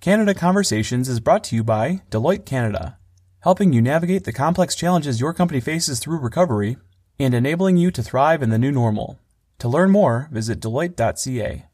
Canada Conversations is brought to you by Deloitte Canada, helping you navigate the complex challenges your company faces through recovery and enabling you to thrive in the new normal. To learn more, visit Deloitte.ca.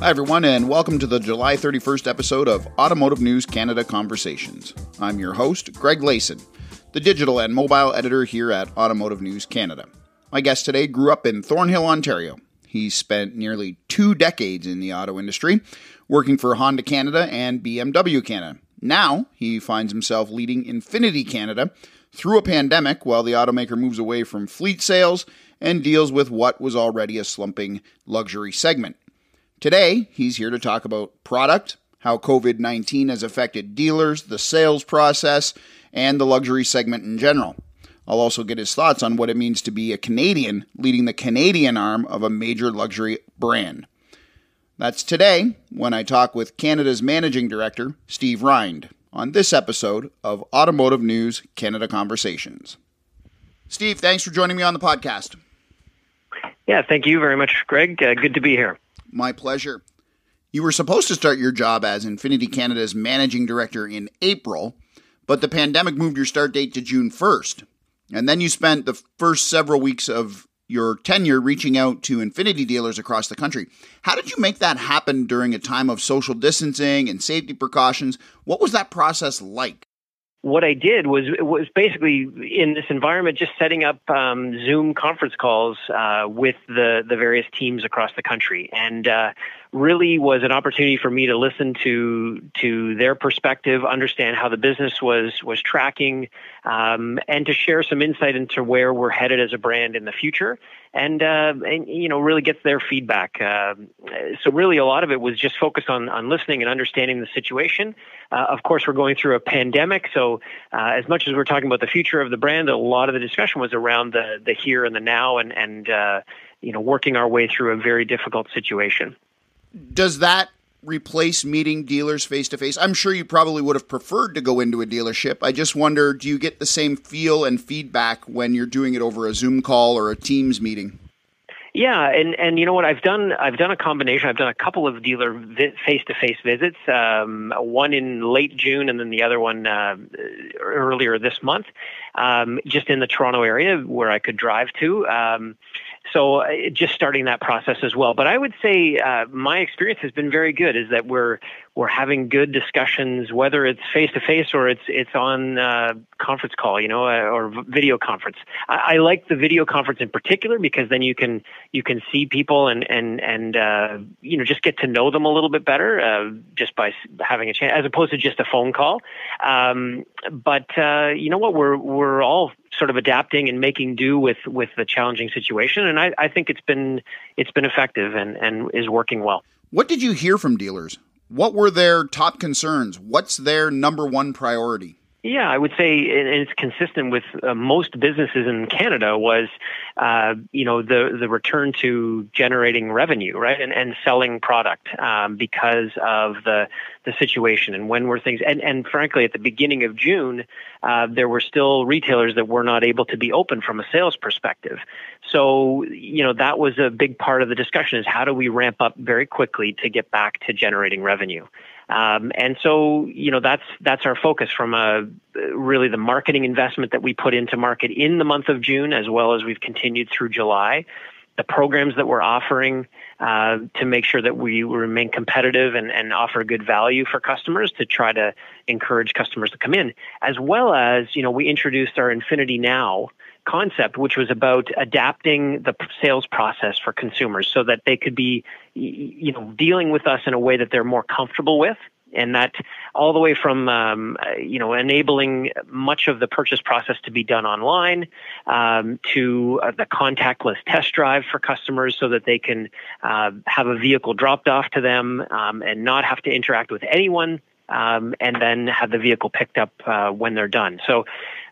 Hi, everyone, and welcome to the July 31st episode of Automotive News Canada Conversations. I'm your host, Greg Layson, the digital and mobile editor here at Automotive News Canada. My guest today grew up in Thornhill, Ontario. He spent nearly two decades in the auto industry, working for Honda Canada and BMW Canada. Now, he finds himself leading Infiniti Canada through a pandemic while the automaker moves away from fleet sales and deals with what was already a slumping luxury segment. Today, he's here to talk about product, how COVID 19 has affected dealers, the sales process, and the luxury segment in general. I'll also get his thoughts on what it means to be a Canadian leading the Canadian arm of a major luxury brand. That's today when I talk with Canada's managing director, Steve Rhind, on this episode of Automotive News Canada Conversations. Steve, thanks for joining me on the podcast. Yeah, thank you very much, Greg. Uh, good to be here. My pleasure. You were supposed to start your job as Infiniti Canada's managing director in April, but the pandemic moved your start date to June 1st. And then you spent the first several weeks of your tenure reaching out to Infiniti dealers across the country. How did you make that happen during a time of social distancing and safety precautions? What was that process like? what I did was was basically in this environment just setting up um, Zoom conference calls uh, with the the various teams across the country, and uh, really was an opportunity for me to listen to to their perspective, understand how the business was was tracking, um, and to share some insight into where we're headed as a brand in the future, and uh, and you know really get their feedback. Uh, so really, a lot of it was just focused on on listening and understanding the situation. Uh, of course, we're going through a pandemic, so uh, as much as we're talking about the future of the brand, a lot of the discussion was around the the here and the now, and and uh, you know working our way through a very difficult situation does that replace meeting dealers face to face? I'm sure you probably would have preferred to go into a dealership. I just wonder do you get the same feel and feedback when you're doing it over a Zoom call or a Teams meeting? Yeah, and and you know what I've done I've done a combination. I've done a couple of dealer face to face visits. Um, one in late June, and then the other one uh, earlier this month, um, just in the Toronto area where I could drive to. Um, so uh, just starting that process as well. But I would say uh, my experience has been very good. Is that we're we're having good discussions, whether it's face to face or it's it's on uh, conference call, you know, uh, or video conference. I, I, like the video conference in particular because then you can you can see people and and and uh, you know just get to know them a little bit better uh, just by having a chance, as opposed to just a phone call. Um, but you know what, we're we're all sort of adapting and making do with with the challenging situation. And I, I think it's been it's been effective and, and is working well. What did you hear from dealers? What were their top concerns? What's their number one priority? Yeah, I would say, and it's consistent with uh, most businesses in Canada, was uh, you know the the return to generating revenue, right, and and selling product um, because of the the situation and when were things and and frankly, at the beginning of June, uh, there were still retailers that were not able to be open from a sales perspective. So you know that was a big part of the discussion: is how do we ramp up very quickly to get back to generating revenue. Um, and so, you know, that's that's our focus from a really the marketing investment that we put into market in the month of June, as well as we've continued through July. The programs that we're offering uh, to make sure that we remain competitive and, and offer good value for customers to try to encourage customers to come in, as well as you know we introduced our Infiniti Now concept, which was about adapting the sales process for consumers so that they could be, you know, dealing with us in a way that they're more comfortable with. And that all the way from, um, you know, enabling much of the purchase process to be done online um, to uh, the contactless test drive for customers so that they can uh, have a vehicle dropped off to them um, and not have to interact with anyone um, and then have the vehicle picked up uh, when they're done. So,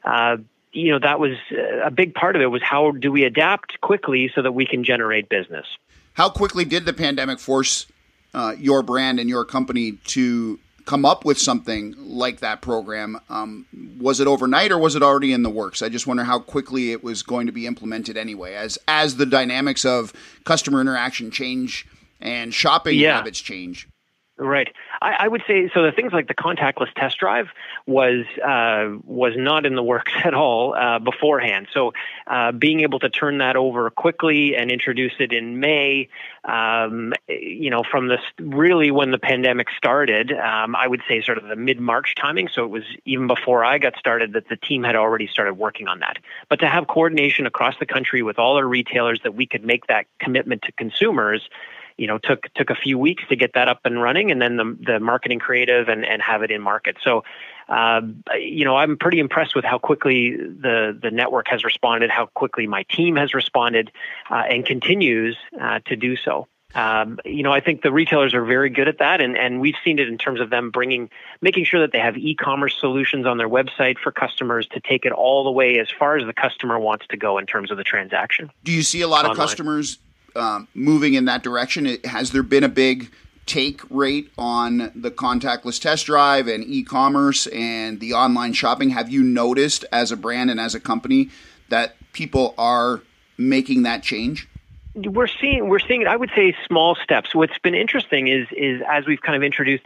uh, you know that was uh, a big part of it was how do we adapt quickly so that we can generate business how quickly did the pandemic force uh, your brand and your company to come up with something like that program. Um, was it overnight or was it already in the works? I just wonder how quickly it was going to be implemented anyway, as as the dynamics of customer interaction change and shopping yeah. habits change. Right. I, I, would say so. The things like the contactless test drive was uh, was not in the works at all uh, beforehand. So uh, being able to turn that over quickly and introduce it in May, um, you know, from the really when the pandemic started, um, I would say sort of the mid March timing. So it was even before I got started that the team had already started working on that. But to have coordination across the country with all our retailers that we could make that commitment to consumers you know took took a few weeks to get that up and running and then the the marketing creative and and have it in market so uh, you know I'm pretty impressed with how quickly the the network has responded how quickly my team has responded uh, and continues uh, to do so um, you know, I think the retailers are very good at that, and, and we've seen it in terms of them bringing, making sure that they have e-commerce solutions on their website for customers to take it all the way as far as the customer wants to go in terms of the transaction. Do you see a lot online. of customers um, moving in that direction. Has there been a big take rate on the contactless test drive and e-commerce and the online shopping? Have you noticed as a brand and as a company that people are making that change? we're seeing we're seeing I would say small steps. What's been interesting is is as we've kind of introduced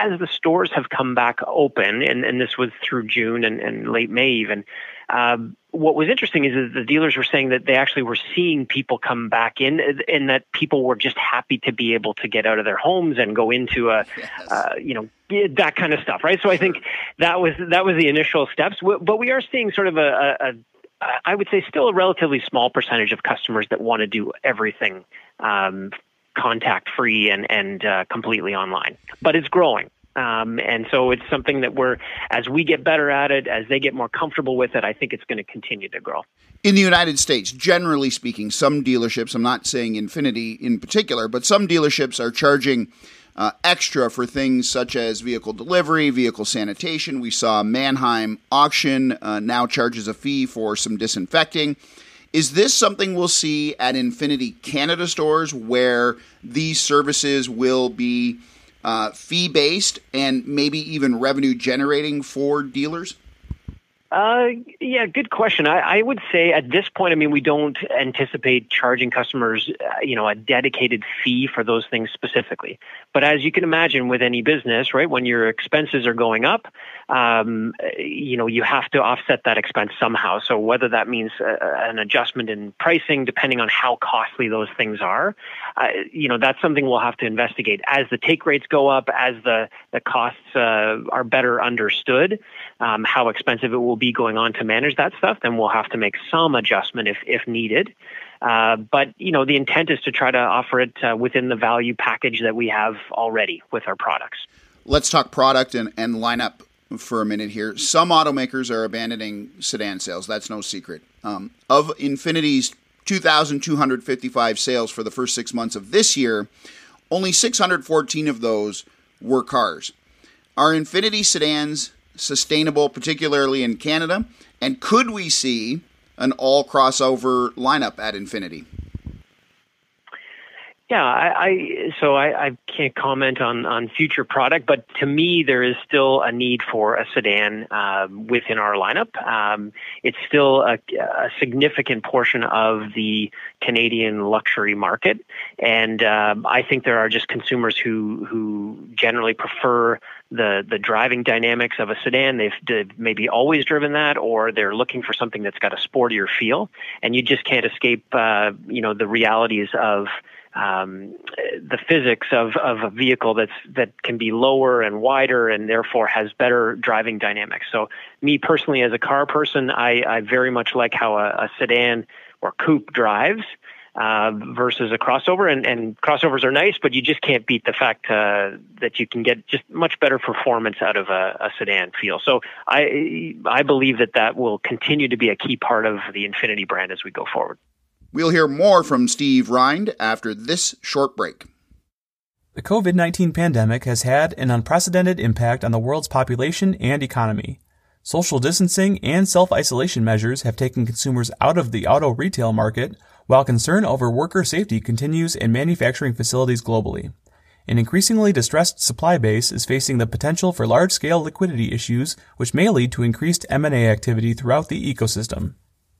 as the stores have come back open, and, and this was through June and, and late May even. Um, what was interesting is that the dealers were saying that they actually were seeing people come back in, and that people were just happy to be able to get out of their homes and go into a, yes. uh, you know, that kind of stuff, right? So I think that was that was the initial steps, but we are seeing sort of a, a, a I would say still a relatively small percentage of customers that want to do everything um, contact free and and uh, completely online, but it's growing. Um, and so it's something that we're, as we get better at it, as they get more comfortable with it, I think it's going to continue to grow. In the United States, generally speaking, some dealerships, I'm not saying Infiniti in particular, but some dealerships are charging uh, extra for things such as vehicle delivery, vehicle sanitation. We saw Manheim auction uh, now charges a fee for some disinfecting. Is this something we'll see at Infiniti Canada stores where these services will be uh, fee based and maybe even revenue generating for dealers? Uh, yeah, good question. I, I, would say at this point, I mean, we don't anticipate charging customers, uh, you know, a dedicated fee for those things specifically. But as you can imagine, with any business, right, when your expenses are going up, um, you know, you have to offset that expense somehow. So whether that means uh, an adjustment in pricing, depending on how costly those things are, uh, you know, that's something we'll have to investigate as the take rates go up, as the the costs uh, are better understood, um, how expensive it will be going on to manage that stuff, then we'll have to make some adjustment if if needed. Uh, but you know, the intent is to try to offer it uh, within the value package that we have already with our products. Let's talk product and, and lineup for a minute here. Some automakers are abandoning sedan sales. That's no secret. Um, of Infiniti's 2,255 sales for the first six months of this year, only 614 of those were cars. Are Infiniti sedans sustainable, particularly in Canada? And could we see an all crossover lineup at Infiniti? Yeah, I, I so I, I, can't comment on on future product, but to me, there is still a need for a sedan um, within our lineup. Um, it's still a, a, significant portion of the Canadian luxury market, and um, I think there are just consumers who who generally prefer the the driving dynamics of a sedan. They've, they've, maybe always driven that, or they're looking for something that's got a sportier feel. And you just can't escape, uh, you know, the realities of um, the physics of, of a vehicle that's that can be lower and wider and therefore has better driving dynamics. So, me personally, as a car person, I, I very much like how a, a sedan or coupe drives. Uh, versus a crossover, and, and, crossovers are nice, but you just can't beat the fact uh, that you can get just much better performance out of a, a, sedan feel. So I I believe that that will continue to be a key part of the Infiniti brand as we go forward. We'll hear more from Steve Rhind after this short break. The COVID 19 pandemic has had an unprecedented impact on the world's population and economy. Social distancing and self isolation measures have taken consumers out of the auto retail market, while concern over worker safety continues in manufacturing facilities globally. An increasingly distressed supply base is facing the potential for large-scale liquidity issues which may lead to increased M&A activity throughout the ecosystem.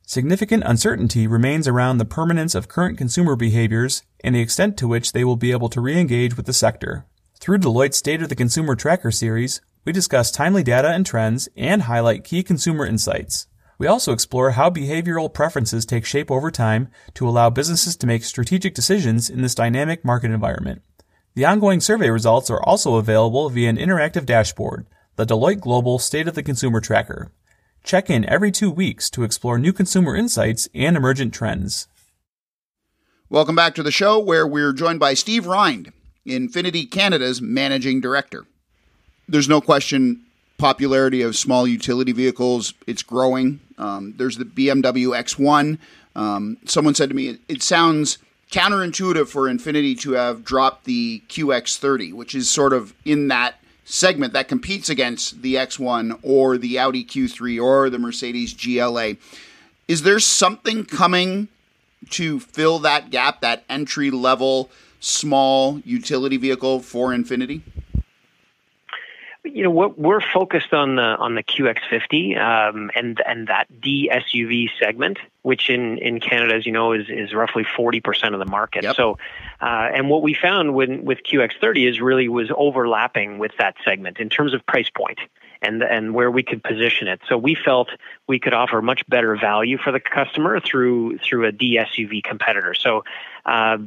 Significant uncertainty remains around the permanence of current consumer behaviors and the extent to which they will be able to re-engage with the sector. Through Deloitte's State of the Consumer Tracker series, we discuss timely data and trends and highlight key consumer insights. We also explore how behavioral preferences take shape over time to allow businesses to make strategic decisions in this dynamic market environment. The ongoing survey results are also available via an interactive dashboard, the Deloitte Global State of the Consumer Tracker. Check in every two weeks to explore new consumer insights and emergent trends. Welcome back to the show where we're joined by Steve Rhind, Infiniti Canada's managing director. There's no question popularity of small utility vehicles it's growing. Um, there's the BMW X1. Um, someone said to me, it, it sounds counterintuitive for Infiniti to have dropped the QX30, which is sort of in that segment that competes against the X1 or the Audi Q3 or the Mercedes GLA. Is there something coming to fill that gap, that entry level small utility vehicle for Infiniti? You know what we're focused on the on the QX50 um, and and that D SUV segment, which in in Canada, as you know, is is roughly forty percent of the market. Yep. So, uh, and what we found when with QX30 is really was overlapping with that segment in terms of price point and and where we could position it. So we felt we could offer much better value for the customer through through a DSUV competitor. So uh,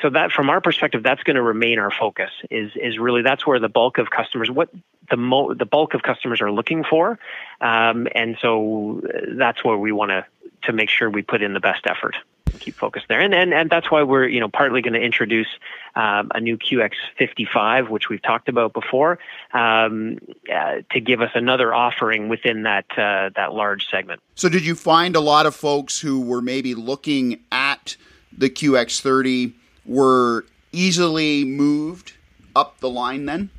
so that from our perspective, that's going to remain our focus. Is is really that's where the bulk of customers what the mo- the bulk of customers are looking for, um, and so that's where we want to to make sure we put in the best effort keep focused there. And, and, and that's why we're, you know, partly going to introduce um, a new QX55, which we've talked about before, um, uh, to give us another offering within that, uh, that large segment. So did you find a lot of folks who were maybe looking at the QX30 were easily moved up the line then?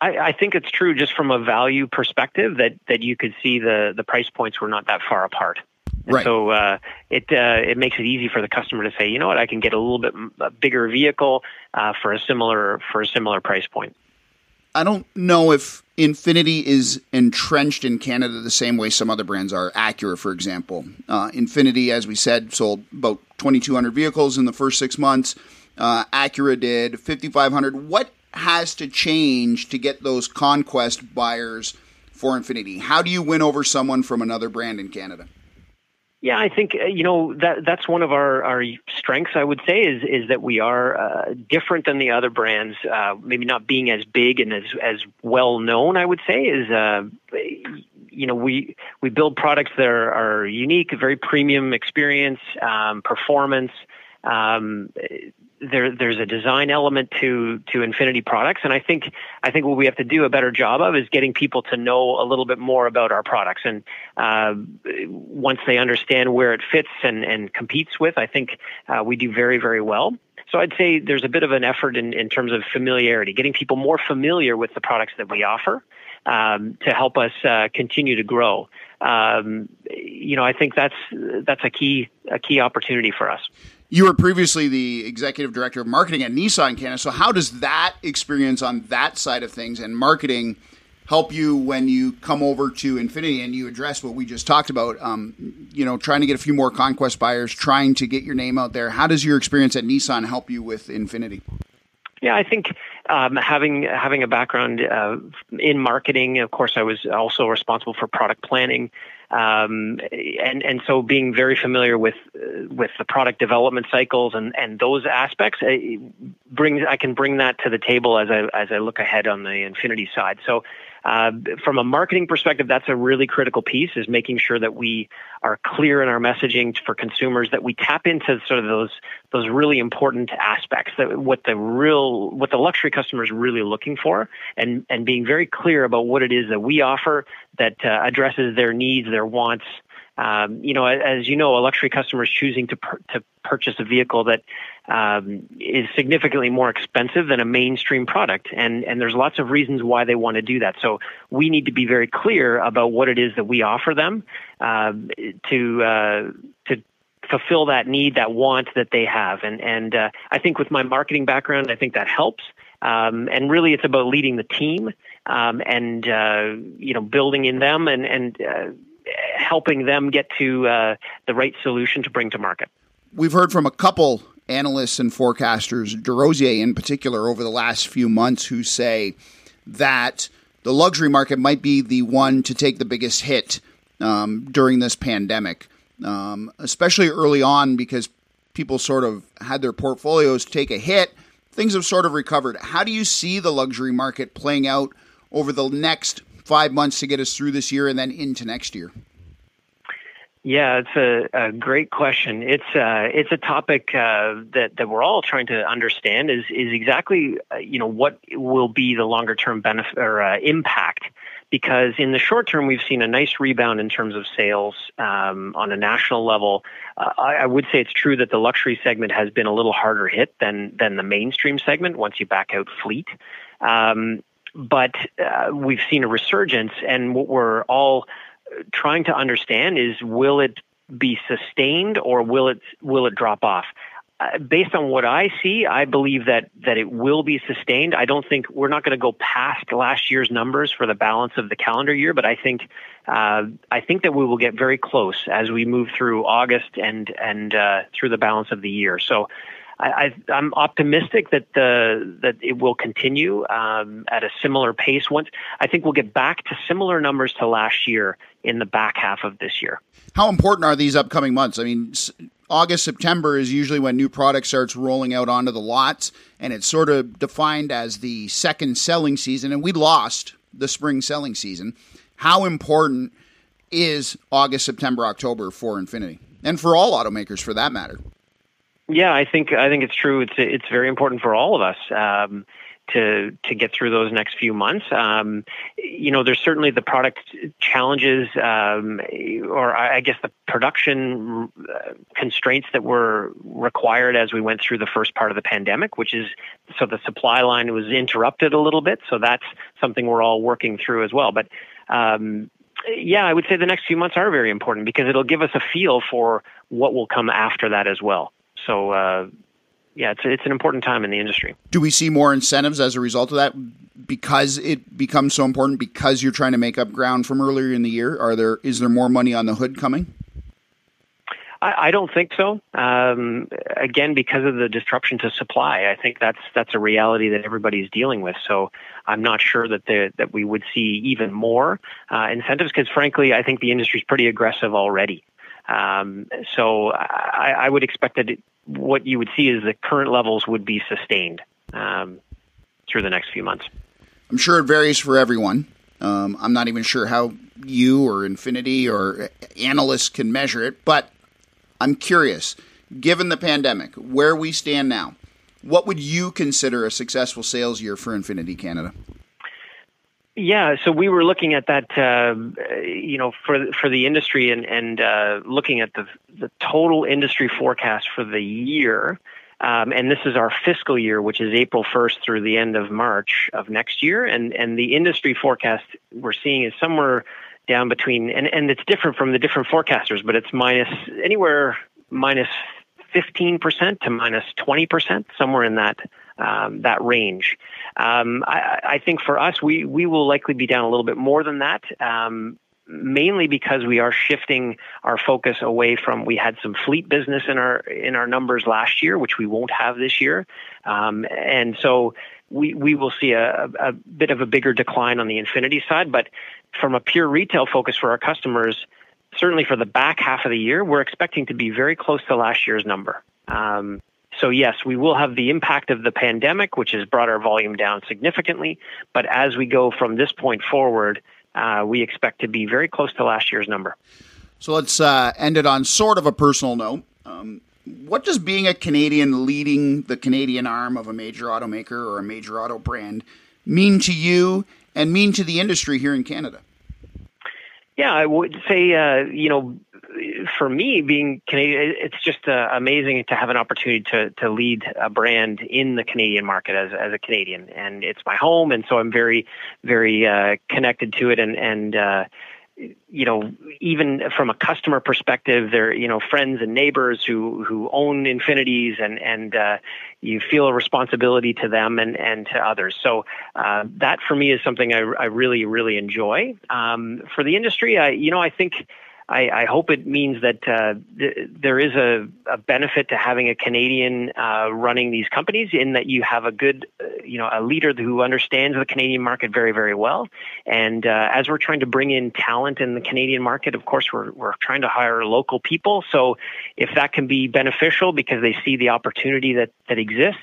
I, I, think it's true just from a value perspective that, that you could see the, the price points were not that far apart. And right. so uh, it uh, it makes it easy for the customer to say, you know what, I can get a little bit bigger vehicle uh, for a similar for a similar price point. I don't know if Infiniti is entrenched in Canada the same way some other brands are. Acura, for example, uh, Infiniti, as we said, sold about 2,200 vehicles in the first six months. Uh, Acura did 5,500. What has to change to get those conquest buyers for Infiniti? How do you win over someone from another brand in Canada? Yeah, I think uh, you know that that's one of our, our strengths. I would say is is that we are uh, different than the other brands. Uh, maybe not being as big and as as well known. I would say is uh, you know we we build products that are, are unique, very premium experience, um, performance. Um, there there's a design element to to Infiniti products, and I think I think what we have to do a better job of is getting people to know a little bit more about our products. And uh, once they understand where it fits and and competes with, I think uh, we do very very well. So I'd say there's a bit of an effort in, in terms of familiarity, getting people more familiar with the products that we offer um, to help us uh, continue to grow. Um, you know, I think that's that's a key a key opportunity for us. You were previously the executive director of marketing at Nissan Canada. So, how does that experience on that side of things and marketing help you when you come over to Infiniti and you address what we just talked about? Um, you know, trying to get a few more conquest buyers, trying to get your name out there. How does your experience at Nissan help you with Infiniti? Yeah, I think um, having having a background uh, in marketing, of course, I was also responsible for product planning. Um, and and so being very familiar with uh, with the product development cycles and, and those aspects uh, brings I can bring that to the table as I as I look ahead on the Infiniti side. So uh, from a marketing perspective, that's a really critical piece is making sure that we are clear in our messaging for consumers, that we tap into sort of those those really important aspects, that what the real what the luxury customer is really looking for, and and being very clear about what it is that we offer that uh, addresses their needs, their wants, um, you know, as you know, a luxury customer is choosing to per- to purchase a vehicle that um, is significantly more expensive than a mainstream product, and and there's lots of reasons why they want to do that. So we need to be very clear about what it is that we offer them uh, to uh, to fulfill that need, that want that they have. And and uh, I think with my marketing background, I think that helps. Um, and really, it's about leading the team um, and uh, you know building in them and and uh, helping them get to uh, the right solution to bring to market. We've heard from a couple analysts and forecasters, DesRosiers in particular, over the last few months, who say that the luxury market might be the one to take the biggest hit um, during this pandemic, um, especially early on because people sort of had their portfolios take a hit. Things have sort of recovered. How do you see the luxury market playing out over the next five months to get us through this year and then into next year? Yeah, it's a, a great question. It's uh, it's a topic uh, that that we're all trying to understand. Is is exactly uh, you know what will be the longer term benefit or uh, impact? Because in the short term, we've seen a nice rebound in terms of sales um, on a national level. Uh, I, I, would say it's true that the luxury segment has been a little harder hit than than the mainstream segment once you back out fleet. Um, but uh, we've seen a resurgence, and what we're all trying to understand is will it be sustained or will it will it drop off? Uh, based on what I see, I believe that that it will be sustained. I don't think we're not going to go past last year's numbers for the balance of the calendar year, but I think uh, I think that we will get very close as we move through August and and uh, through the balance of the year. So I, am optimistic that the that it will continue um, at a similar pace. Once I think we'll get back to similar numbers to last year in the back half of this year. How important are these upcoming months? I mean, August September is usually when new product starts rolling out onto the lots, and it's sort of defined as the second selling season. And we lost the spring selling season. How important is August, September, October for Infiniti and for all automakers for that matter? Yeah, I think I think it's true. It's it's very important for all of us um, to to get through those next few months. Um, you know, there's certainly the product challenges, um, or I guess the production uh, constraints that were required as we went through the first part of the pandemic, which is so the supply line was interrupted a little bit. So that's something we're all working through as well. But um, yeah, I would say the next few months are very important because it'll give us a feel for what will come after that as well. So, uh, yeah, it's it's an important time in the industry. Do we see more incentives as a result of that because it becomes so important because you're trying to make up ground from earlier in the year? Are there is there more money on the hood coming? I, I don't think so. Um, again, because of the disruption to supply, I think that's that's a reality that everybody's dealing with. So I'm not sure that the, that we would see even more uh, incentives because, frankly, I think the industry is pretty aggressive already. Um, so I, I, would expect that it, what you would see is the current levels would be sustained um, through the next few months. I'm sure it varies for everyone. Um, I'm not even sure how you or Infiniti or analysts can measure it, but I'm curious. Given the pandemic, where we stand now, what would you consider a successful sales year for Infiniti Canada? Yeah, so we were looking at that, uh, you know, for for the industry and and uh, looking at the the total industry forecast for the year, um, and this is our fiscal year, which is April first through the end of March of next year, and and the industry forecast we're seeing is somewhere down between, and and it's different from the different forecasters, but it's minus anywhere minus fifteen percent to minus twenty percent, somewhere in that um, that range. Um, I, I, think for us, we we will likely be down a little bit more than that. Um, mainly because we are shifting our focus away from we had some fleet business in our in our numbers last year which we won't have this year um, and so we we will see a, a bit of a bigger decline on the Infiniti side but from a pure retail focus for our customers certainly for the back half of the year we're expecting to be very close to last year's number um, so, yes, we will have the impact of the pandemic, which has brought our volume down significantly. But as we go from this point forward, uh, we expect to be very close to last year's number. So, let's uh, end it on sort of a personal note. Um, what does being a Canadian leading the Canadian arm of a major automaker or a major auto brand mean to you and mean to the industry here in Canada? Yeah, I would say, uh, you know, for me, being Canadian, it's just uh, amazing to have an opportunity to to lead a brand in the Canadian market as as a Canadian, and it's my home, and so I'm very very uh, connected to it, and and uh, you know, even from a customer perspective, they're you know friends and neighbors who who own Infinitis, and and uh, you feel a responsibility to them and and to others. So uh, that for me is something I, I really really enjoy. Um, for the industry, I you know I think I, I hope it means that uh, th- there is a, a, benefit to having a Canadian uh, running these companies in that you have a good, uh, you know, a leader who understands the Canadian market very, very well. And uh, as we're trying to bring in talent in the Canadian market, of course, we're, we're trying to hire local people. So if that can be beneficial because they see the opportunity that, that exists,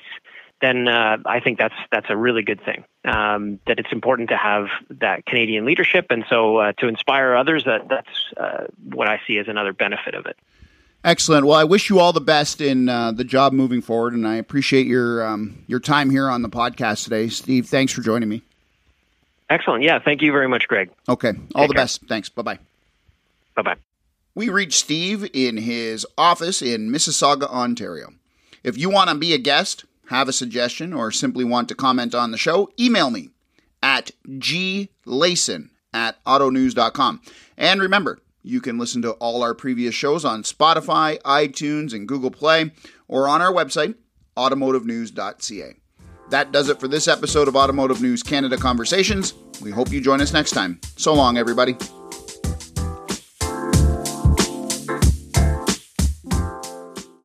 then uh, I think that's that's a really good thing. Um, that it's important to have that Canadian leadership, and so uh, to inspire others, that that's uh, what I see as another benefit of it. Excellent. Well, I wish you all the best in uh, the job moving forward, and I appreciate your um, your time here on the podcast today, Steve. Thanks for joining me. Excellent. Yeah, thank you very much, Greg. Okay. All Take the care. best. Thanks. Bye bye. Bye bye. We reached Steve in his office in Mississauga, Ontario. If you want to be a guest have a suggestion, or simply want to comment on the show, email me at glayson at autonews.com. And remember, you can listen to all our previous shows on Spotify, iTunes, and Google Play, or on our website, automotivenews.ca. That does it for this episode of Automotive News Canada Conversations. We hope you join us next time. So long, everybody.